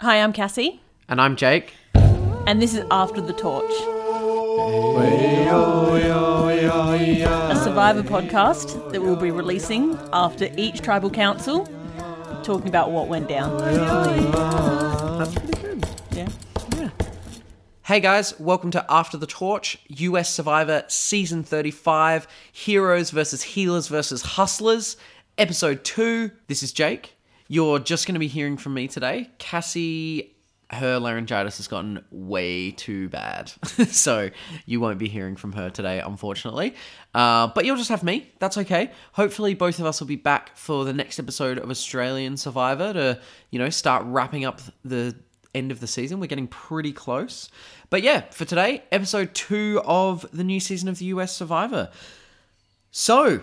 Hi, I'm Cassie, And I'm Jake. and this is After the Torch, a survivor podcast that we'll be releasing after each tribal council, talking about what went down. That's pretty good. Yeah. Hey guys, welcome to After the Torch, US Survivor Season 35, Heroes versus Healers versus Hustlers, Episode 2. This is Jake. You're just going to be hearing from me today. Cassie, her laryngitis has gotten way too bad. so you won't be hearing from her today, unfortunately. Uh, but you'll just have me. That's okay. Hopefully, both of us will be back for the next episode of Australian Survivor to, you know, start wrapping up the end of the season. We're getting pretty close. But yeah, for today, episode two of the new season of the US Survivor. So,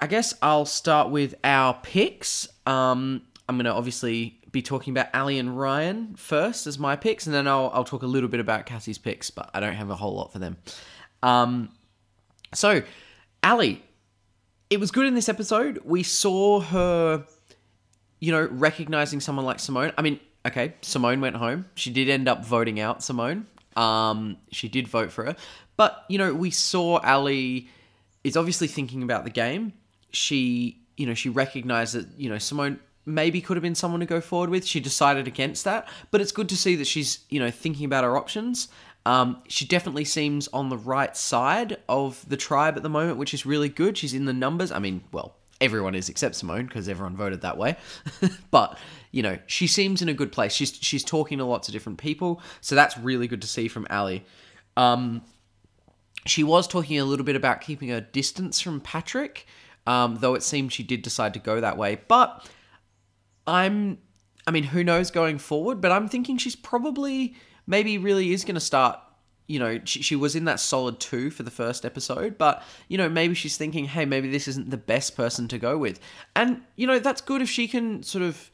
I guess I'll start with our picks. Um, I'm going to obviously be talking about Ali and Ryan first as my picks, and then I'll, I'll talk a little bit about Cassie's picks, but I don't have a whole lot for them. Um, so, Ali, it was good in this episode. We saw her you know, recognizing someone like Simone. I mean, okay, Simone went home. She did end up voting out Simone. Um, she did vote for her. But, you know, we saw Ali is obviously thinking about the game. She, you know, she recognized that, you know, Simone maybe could have been someone to go forward with. She decided against that. But it's good to see that she's, you know, thinking about her options. Um, she definitely seems on the right side of the tribe at the moment, which is really good. She's in the numbers. I mean, well, everyone is except Simone because everyone voted that way. but you know, she seems in a good place. She's she's talking to lots of different people, so that's really good to see from Ali. Um, she was talking a little bit about keeping her distance from Patrick, um, though it seemed she did decide to go that way. But I'm, I mean, who knows going forward? But I'm thinking she's probably maybe really is going to start. You know, she, she was in that solid two for the first episode, but you know, maybe she's thinking, hey, maybe this isn't the best person to go with. And you know, that's good if she can sort of,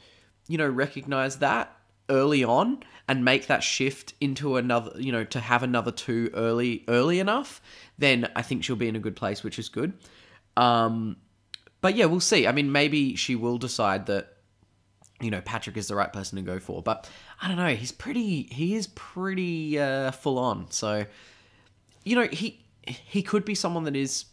you know, recognize that early on and make that shift into another, you know, to have another two early early enough, then I think she'll be in a good place, which is good. Um, but yeah, we'll see. I mean, maybe she will decide that you know Patrick is the right person to go for, but I don't know. He's pretty. He is pretty uh, full on. So you know he he could be someone that is,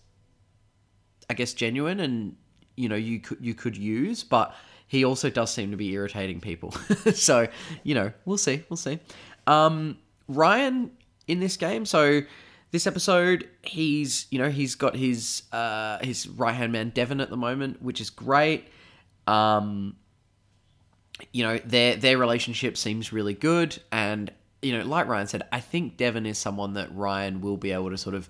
I guess, genuine and you know you could you could use, but he also does seem to be irritating people. so you know we'll see we'll see. Um, Ryan in this game, so this episode he's you know he's got his uh his right hand man Devon at the moment, which is great. Um, you know their their relationship seems really good. And you know like ryan said i think devon is someone that ryan will be able to sort of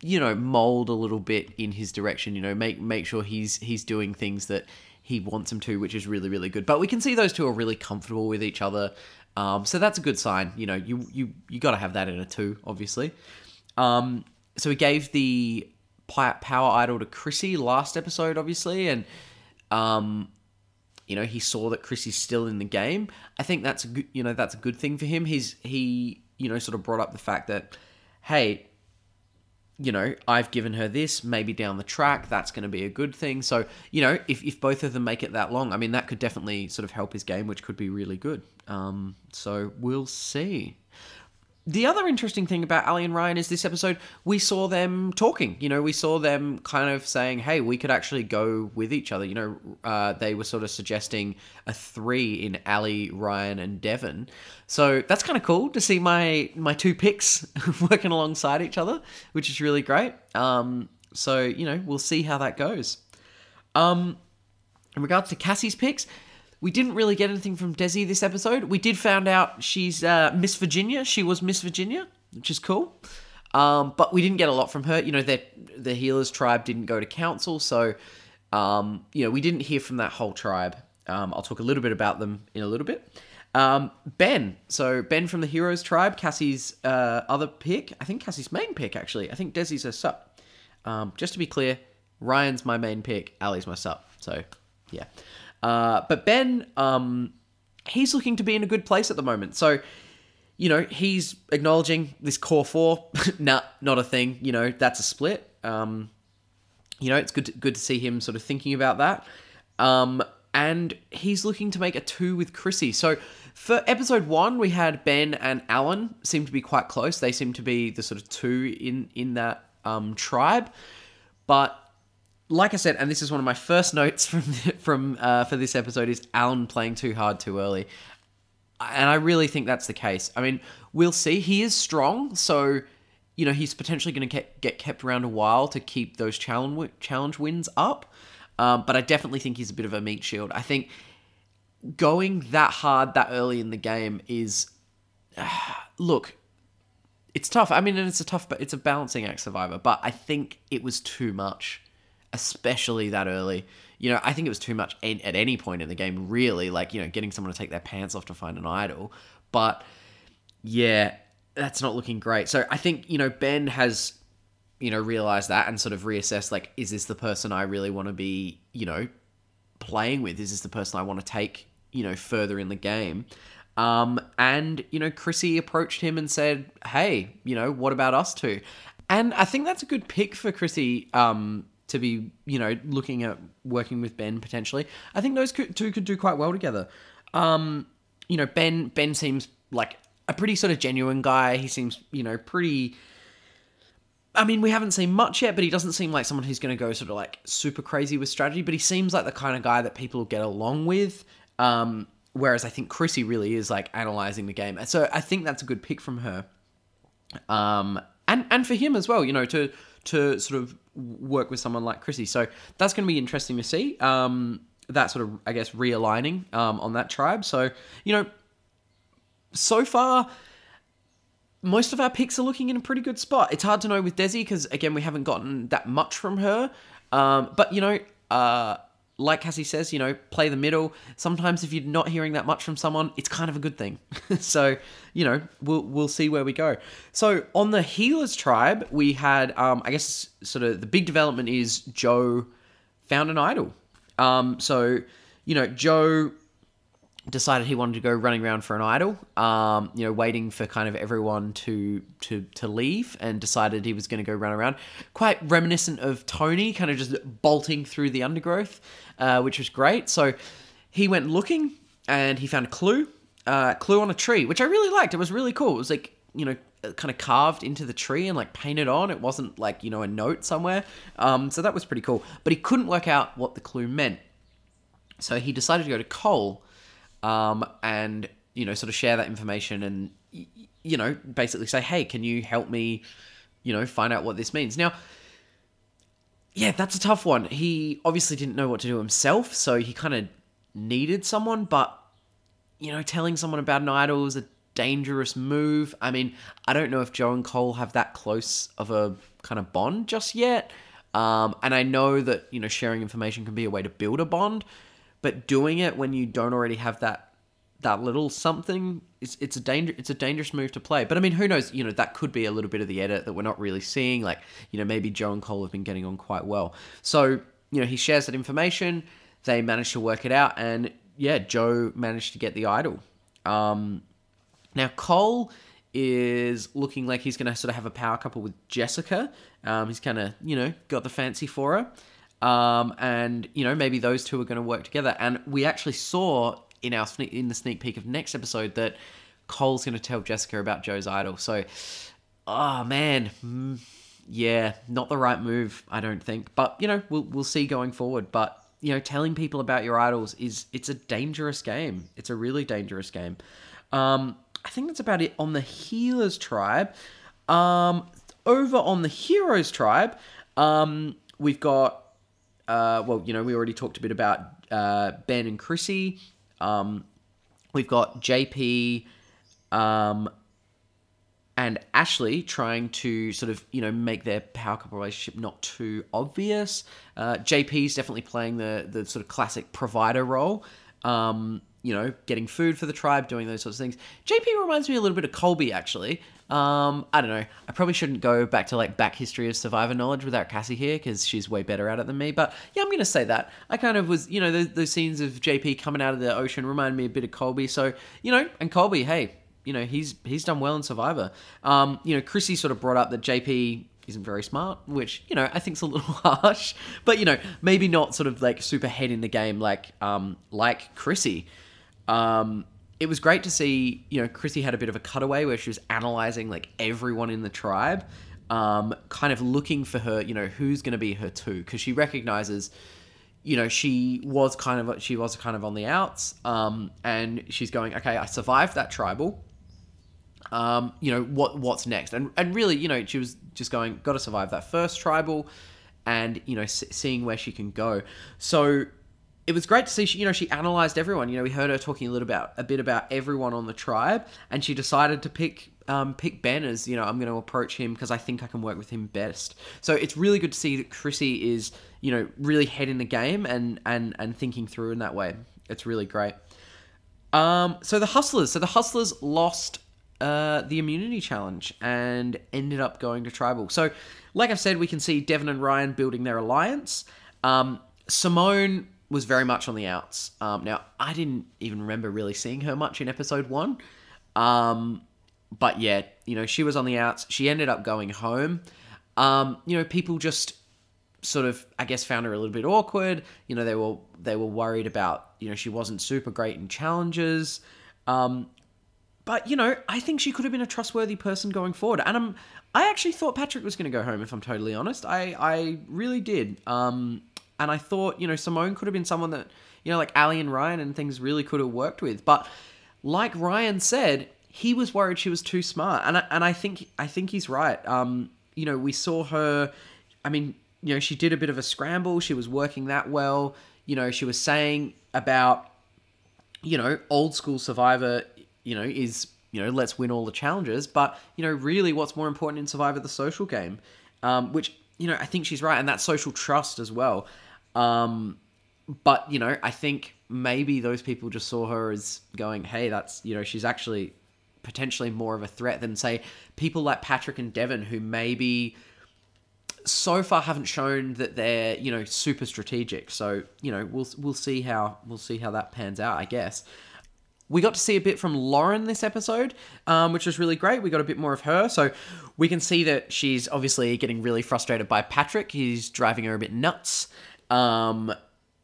you know mold a little bit in his direction you know make make sure he's he's doing things that he wants him to which is really really good. But we can see those two are really comfortable with each other. Um, so that's a good sign. You know you you you got to have that in a two obviously. Um, so we gave the power idol to chrissy last episode obviously. And um, you know he saw that Chrissy's still in the game. I think that's a good, you know that's a good thing for him. He's he you know sort of brought up the fact that hey, you know I've given her this. Maybe down the track that's going to be a good thing. So you know if if both of them make it that long, I mean that could definitely sort of help his game, which could be really good. Um, so we'll see. The other interesting thing about Ali and Ryan is this episode, we saw them talking. You know, we saw them kind of saying, hey, we could actually go with each other. You know, uh, they were sort of suggesting a three in Ali, Ryan, and Devon. So that's kind of cool to see my, my two picks working alongside each other, which is really great. Um, so, you know, we'll see how that goes. Um, in regards to Cassie's picks, we didn't really get anything from Desi this episode. We did find out she's uh, Miss Virginia. She was Miss Virginia, which is cool. Um, but we didn't get a lot from her. You know, that the healers tribe didn't go to council, so um, you know we didn't hear from that whole tribe. Um, I'll talk a little bit about them in a little bit. Um, ben, so Ben from the heroes tribe, Cassie's uh, other pick. I think Cassie's main pick actually. I think Desi's her sup. Um, just to be clear, Ryan's my main pick. Ali's my sup. So yeah. Uh, but Ben, um, he's looking to be in a good place at the moment. So, you know, he's acknowledging this core four, nah, not a thing. You know, that's a split. Um, you know, it's good to, good to see him sort of thinking about that. Um, and he's looking to make a two with Chrissy. So for episode one, we had Ben and Alan seem to be quite close. They seem to be the sort of two in in that um, tribe. But like I said, and this is one of my first notes from from uh, for this episode is Alan playing too hard too early, and I really think that's the case. I mean, we'll see. He is strong, so you know he's potentially going to get kept around a while to keep those challenge challenge wins up. Um, but I definitely think he's a bit of a meat shield. I think going that hard that early in the game is uh, look it's tough i mean and it's a tough but it's a balancing act survivor but i think it was too much especially that early you know i think it was too much at any point in the game really like you know getting someone to take their pants off to find an idol but yeah that's not looking great so i think you know ben has you know realized that and sort of reassessed like is this the person i really want to be you know playing with is this the person i want to take you know, further in the game. Um, and, you know, Chrissy approached him and said, hey, you know, what about us two? And I think that's a good pick for Chrissy um, to be, you know, looking at working with Ben potentially. I think those two could do quite well together. Um, you know, Ben Ben seems like a pretty sort of genuine guy. He seems, you know, pretty. I mean, we haven't seen much yet, but he doesn't seem like someone who's going to go sort of like super crazy with strategy. But he seems like the kind of guy that people get along with. Um, whereas I think Chrissy really is like analyzing the game. So I think that's a good pick from her. Um, and and for him as well, you know, to to sort of work with someone like Chrissy. So that's going to be interesting to see. Um, that sort of I guess realigning um, on that tribe. So you know, so far. Most of our picks are looking in a pretty good spot. It's hard to know with Desi because again we haven't gotten that much from her. Um, but you know, uh, like Cassie says, you know, play the middle. Sometimes if you're not hearing that much from someone, it's kind of a good thing. so, you know, we'll we'll see where we go. So on the healers tribe, we had um, I guess sort of the big development is Joe found an idol. Um, so, you know, Joe decided he wanted to go running around for an idol, um, you know, waiting for kind of everyone to to to leave, and decided he was going to go run around. Quite reminiscent of Tony, kind of just bolting through the undergrowth, uh, which was great. So he went looking, and he found a clue, uh, clue on a tree, which I really liked. It was really cool. It was like you know kind of carved into the tree and like painted on. It wasn't like you know a note somewhere. Um, so that was pretty cool. But he couldn't work out what the clue meant. So he decided to go to Cole um, and you know sort of share that information and you know basically say hey can you help me you know find out what this means? Now yeah that's a tough one. He obviously didn't know what to do himself so he kind of needed someone but you know telling someone about an idol is a dangerous move. I mean i don't know if joe and cole have that close of a kind of bond just yet um, and i know that you know sharing information can be a way to build a bond but doing it when you don't already have that that little something it's it's a danger it's a dangerous move to play. But I mean, who knows? You know, that could be a little bit of the edit that we're not really seeing. Like, you know, maybe Joe and Cole have been getting on quite well. So you know, he shares that information. They manage to work it out, and yeah, Joe managed to get the idol. Um, now Cole is looking like he's going to sort of have a power couple with Jessica. Um, he's kind of you know got the fancy for her. Um, and you know maybe those two are going to work together. And we actually saw in our sneak, in the sneak peek of next episode that Cole's going to tell Jessica about Joe's idol. So, oh man, mm, yeah, not the right move, I don't think. But you know, we'll we'll see going forward. But you know, telling people about your idols is it's a dangerous game. It's a really dangerous game. Um, I think that's about it on the healers tribe. Um, over on the heroes tribe, um, we've got uh, well, you know, we already talked a bit about uh, Ben and Chrissy. Um, we've got JP um, and Ashley trying to sort of, you know, make their power couple relationship not too obvious. Uh, JP's definitely playing the the sort of classic provider role. Um, you know, getting food for the tribe, doing those sorts of things. JP reminds me a little bit of Colby, actually. Um, I don't know. I probably shouldn't go back to like back history of Survivor knowledge without Cassie here because she's way better at it than me. But yeah, I'm gonna say that. I kind of was, you know, those, those scenes of JP coming out of the ocean remind me a bit of Colby. So you know, and Colby, hey, you know, he's he's done well in Survivor. Um, you know, Chrissy sort of brought up that JP isn't very smart, which you know I think's a little harsh. But you know maybe not sort of like super head in the game like um like Chrissy. Um, it was great to see you know Chrissy had a bit of a cutaway where she was analyzing like everyone in the tribe, um, kind of looking for her you know who's going to be her two because she recognizes you know she was kind of she was kind of on the outs um, and she's going okay i survived that tribal. Um, you know what what's next? And and really you know she was just going got to survive that first tribal and you know s- seeing where she can go. So it was great to see she you know she analyzed everyone you know we heard her talking a little about a bit about everyone on the tribe and she decided to pick um, pick Ben as you know I'm going to approach him because I think I can work with him best. So it's really good to see that Chrissy is you know really head in the game and and and thinking through in that way. It's really great. Um, so the hustlers, so the hustlers lost uh, the immunity challenge and ended up going to tribal. So, like I've said, we can see Devon and Ryan building their alliance. Um, Simone was very much on the outs. Um, now, I didn't even remember really seeing her much in episode one. Um, but yeah, you know, she was on the outs. She ended up going home. Um, you know, people just sort of, I guess, found her a little bit awkward. You know, they were they were worried about, you know, she wasn't super great in challenges. Um, but you know, I think she could have been a trustworthy person going forward. And I'm, I actually thought Patrick was going to go home. If I'm totally honest, I I really did. Um, and I thought, you know, Simone could have been someone that, you know, like Ali and Ryan and things really could have worked with. But like Ryan said, he was worried she was too smart, and I, and I think I think he's right. Um, you know, we saw her. I mean, you know, she did a bit of a scramble. She was working that well. You know, she was saying about, you know, old school Survivor. You know, is you know, let's win all the challenges. But you know, really, what's more important in Survivor, the social game, um, which you know, I think she's right, and that social trust as well. Um, but you know, I think maybe those people just saw her as going, "Hey, that's you know, she's actually potentially more of a threat than say people like Patrick and Devon who maybe so far haven't shown that they're you know super strategic. So you know we'll we'll see how we'll see how that pans out. I guess. We got to see a bit from Lauren this episode, um, which was really great. We got a bit more of her, so we can see that she's obviously getting really frustrated by Patrick. He's driving her a bit nuts. Um,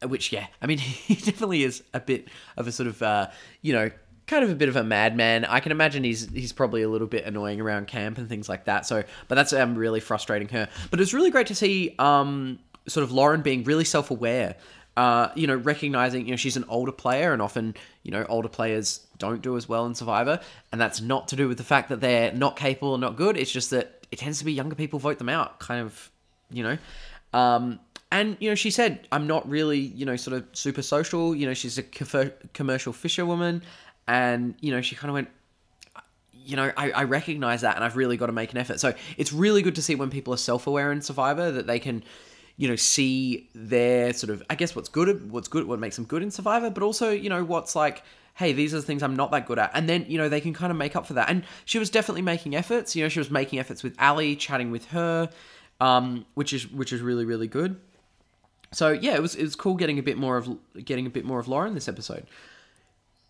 which, yeah, I mean, he definitely is a bit of a sort of, uh, you know, kind of a bit of a madman. I can imagine he's he's probably a little bit annoying around camp and things like that. So, but that's um, really frustrating her. But it's really great to see um, sort of Lauren being really self aware. Uh, you know, recognizing you know she's an older player, and often you know older players don't do as well in Survivor, and that's not to do with the fact that they're not capable or not good. It's just that it tends to be younger people vote them out, kind of, you know. Um, and you know, she said, "I'm not really, you know, sort of super social." You know, she's a commercial fisherwoman, and you know, she kind of went, you know, I, I recognize that, and I've really got to make an effort. So it's really good to see when people are self-aware in Survivor that they can, you know, see their sort of, I guess, what's good, what's good, what makes them good in Survivor, but also, you know, what's like, hey, these are the things I'm not that good at, and then you know they can kind of make up for that. And she was definitely making efforts. You know, she was making efforts with Ali, chatting with her, um, which is which is really really good. So yeah, it was it was cool getting a bit more of getting a bit more of Lauren this episode.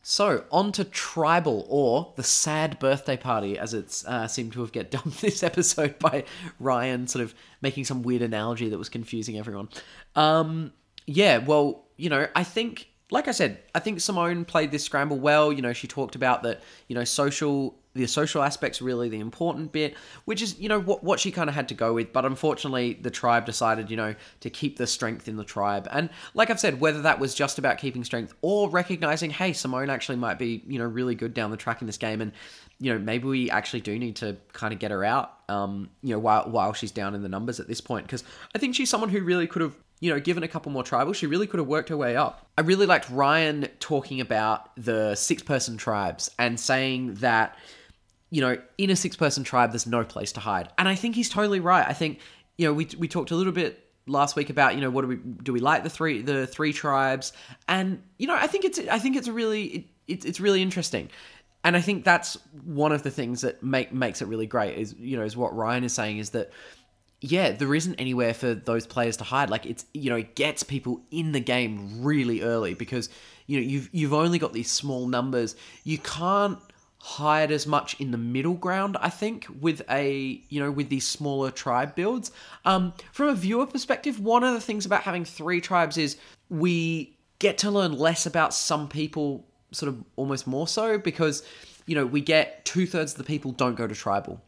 So on to tribal or the sad birthday party, as it's uh, seemed to have get dubbed this episode by Ryan, sort of making some weird analogy that was confusing everyone. Um, yeah, well, you know, I think, like I said, I think Simone played this scramble well. You know, she talked about that. You know, social the social aspect's really the important bit, which is, you know, what, what she kind of had to go with. But unfortunately, the tribe decided, you know, to keep the strength in the tribe. And like I've said, whether that was just about keeping strength or recognizing, hey, Simone actually might be, you know, really good down the track in this game. And, you know, maybe we actually do need to kind of get her out, um, you know, while, while she's down in the numbers at this point. Because I think she's someone who really could have you know, given a couple more tribals, she really could have worked her way up. I really liked Ryan talking about the six person tribes and saying that, you know, in a six person tribe, there's no place to hide. And I think he's totally right. I think, you know, we, we talked a little bit last week about, you know, what do we, do we like the three, the three tribes? And, you know, I think it's, I think it's a really, it, it, it's really interesting. And I think that's one of the things that make, makes it really great is, you know, is what Ryan is saying is that, yeah, there isn't anywhere for those players to hide. Like it's you know, it gets people in the game really early because you know you've you've only got these small numbers. You can't hide as much in the middle ground i think with a you know with these smaller tribe builds um, from a viewer perspective one of the things about having three tribes is we get to learn less about some people sort of almost more so because you know we get two-thirds of the people don't go to tribal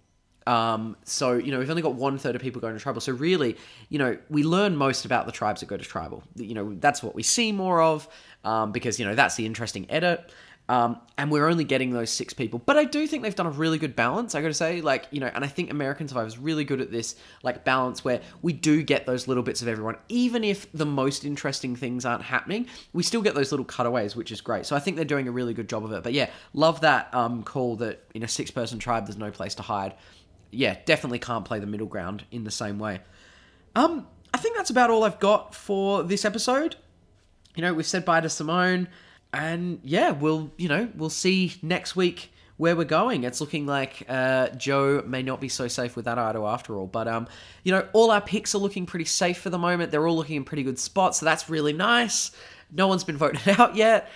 um, so you know we've only got one third of people going to tribal. So really, you know, we learn most about the tribes that go to tribal. You know, that's what we see more of um, because you know that's the interesting edit. Um, and we're only getting those six people, but I do think they've done a really good balance. I got to say, like you know, and I think American Survivor is really good at this, like balance where we do get those little bits of everyone, even if the most interesting things aren't happening. We still get those little cutaways, which is great. So I think they're doing a really good job of it. But yeah, love that um, call that in a six-person tribe, there's no place to hide yeah, definitely can't play the middle ground in the same way. Um, I think that's about all I've got for this episode. You know, we've said bye to Simone, and yeah, we'll you know we'll see next week where we're going. It's looking like uh, Joe may not be so safe with that idol after all. But um, you know, all our picks are looking pretty safe for the moment. They're all looking in pretty good spots, so that's really nice. No one's been voted out yet.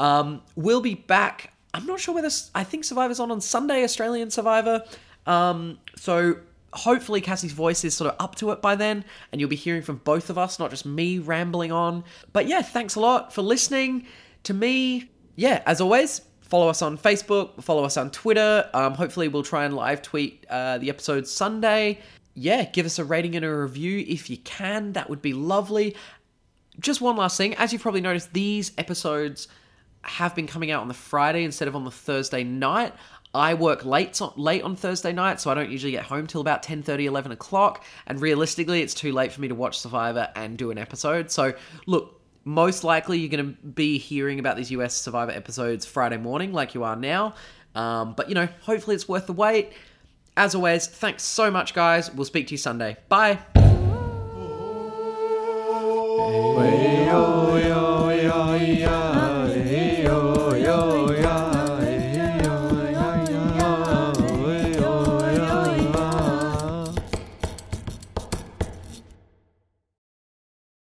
Um, we'll be back. I'm not sure whether I think Survivor's on on Sunday, Australian Survivor. Um, so hopefully Cassie's voice is sort of up to it by then, and you'll be hearing from both of us, not just me rambling on. But yeah, thanks a lot for listening to me. Yeah, as always, follow us on Facebook, follow us on Twitter. Um, hopefully, we'll try and live tweet uh, the episode Sunday. Yeah, give us a rating and a review if you can. That would be lovely. Just one last thing. As you've probably noticed, these episodes have been coming out on the Friday instead of on the Thursday night. I work late on, late on Thursday night, so I don't usually get home till about 10 30, 11 o'clock. And realistically, it's too late for me to watch Survivor and do an episode. So, look, most likely you're going to be hearing about these US Survivor episodes Friday morning, like you are now. Um, but, you know, hopefully it's worth the wait. As always, thanks so much, guys. We'll speak to you Sunday. Bye. Hey.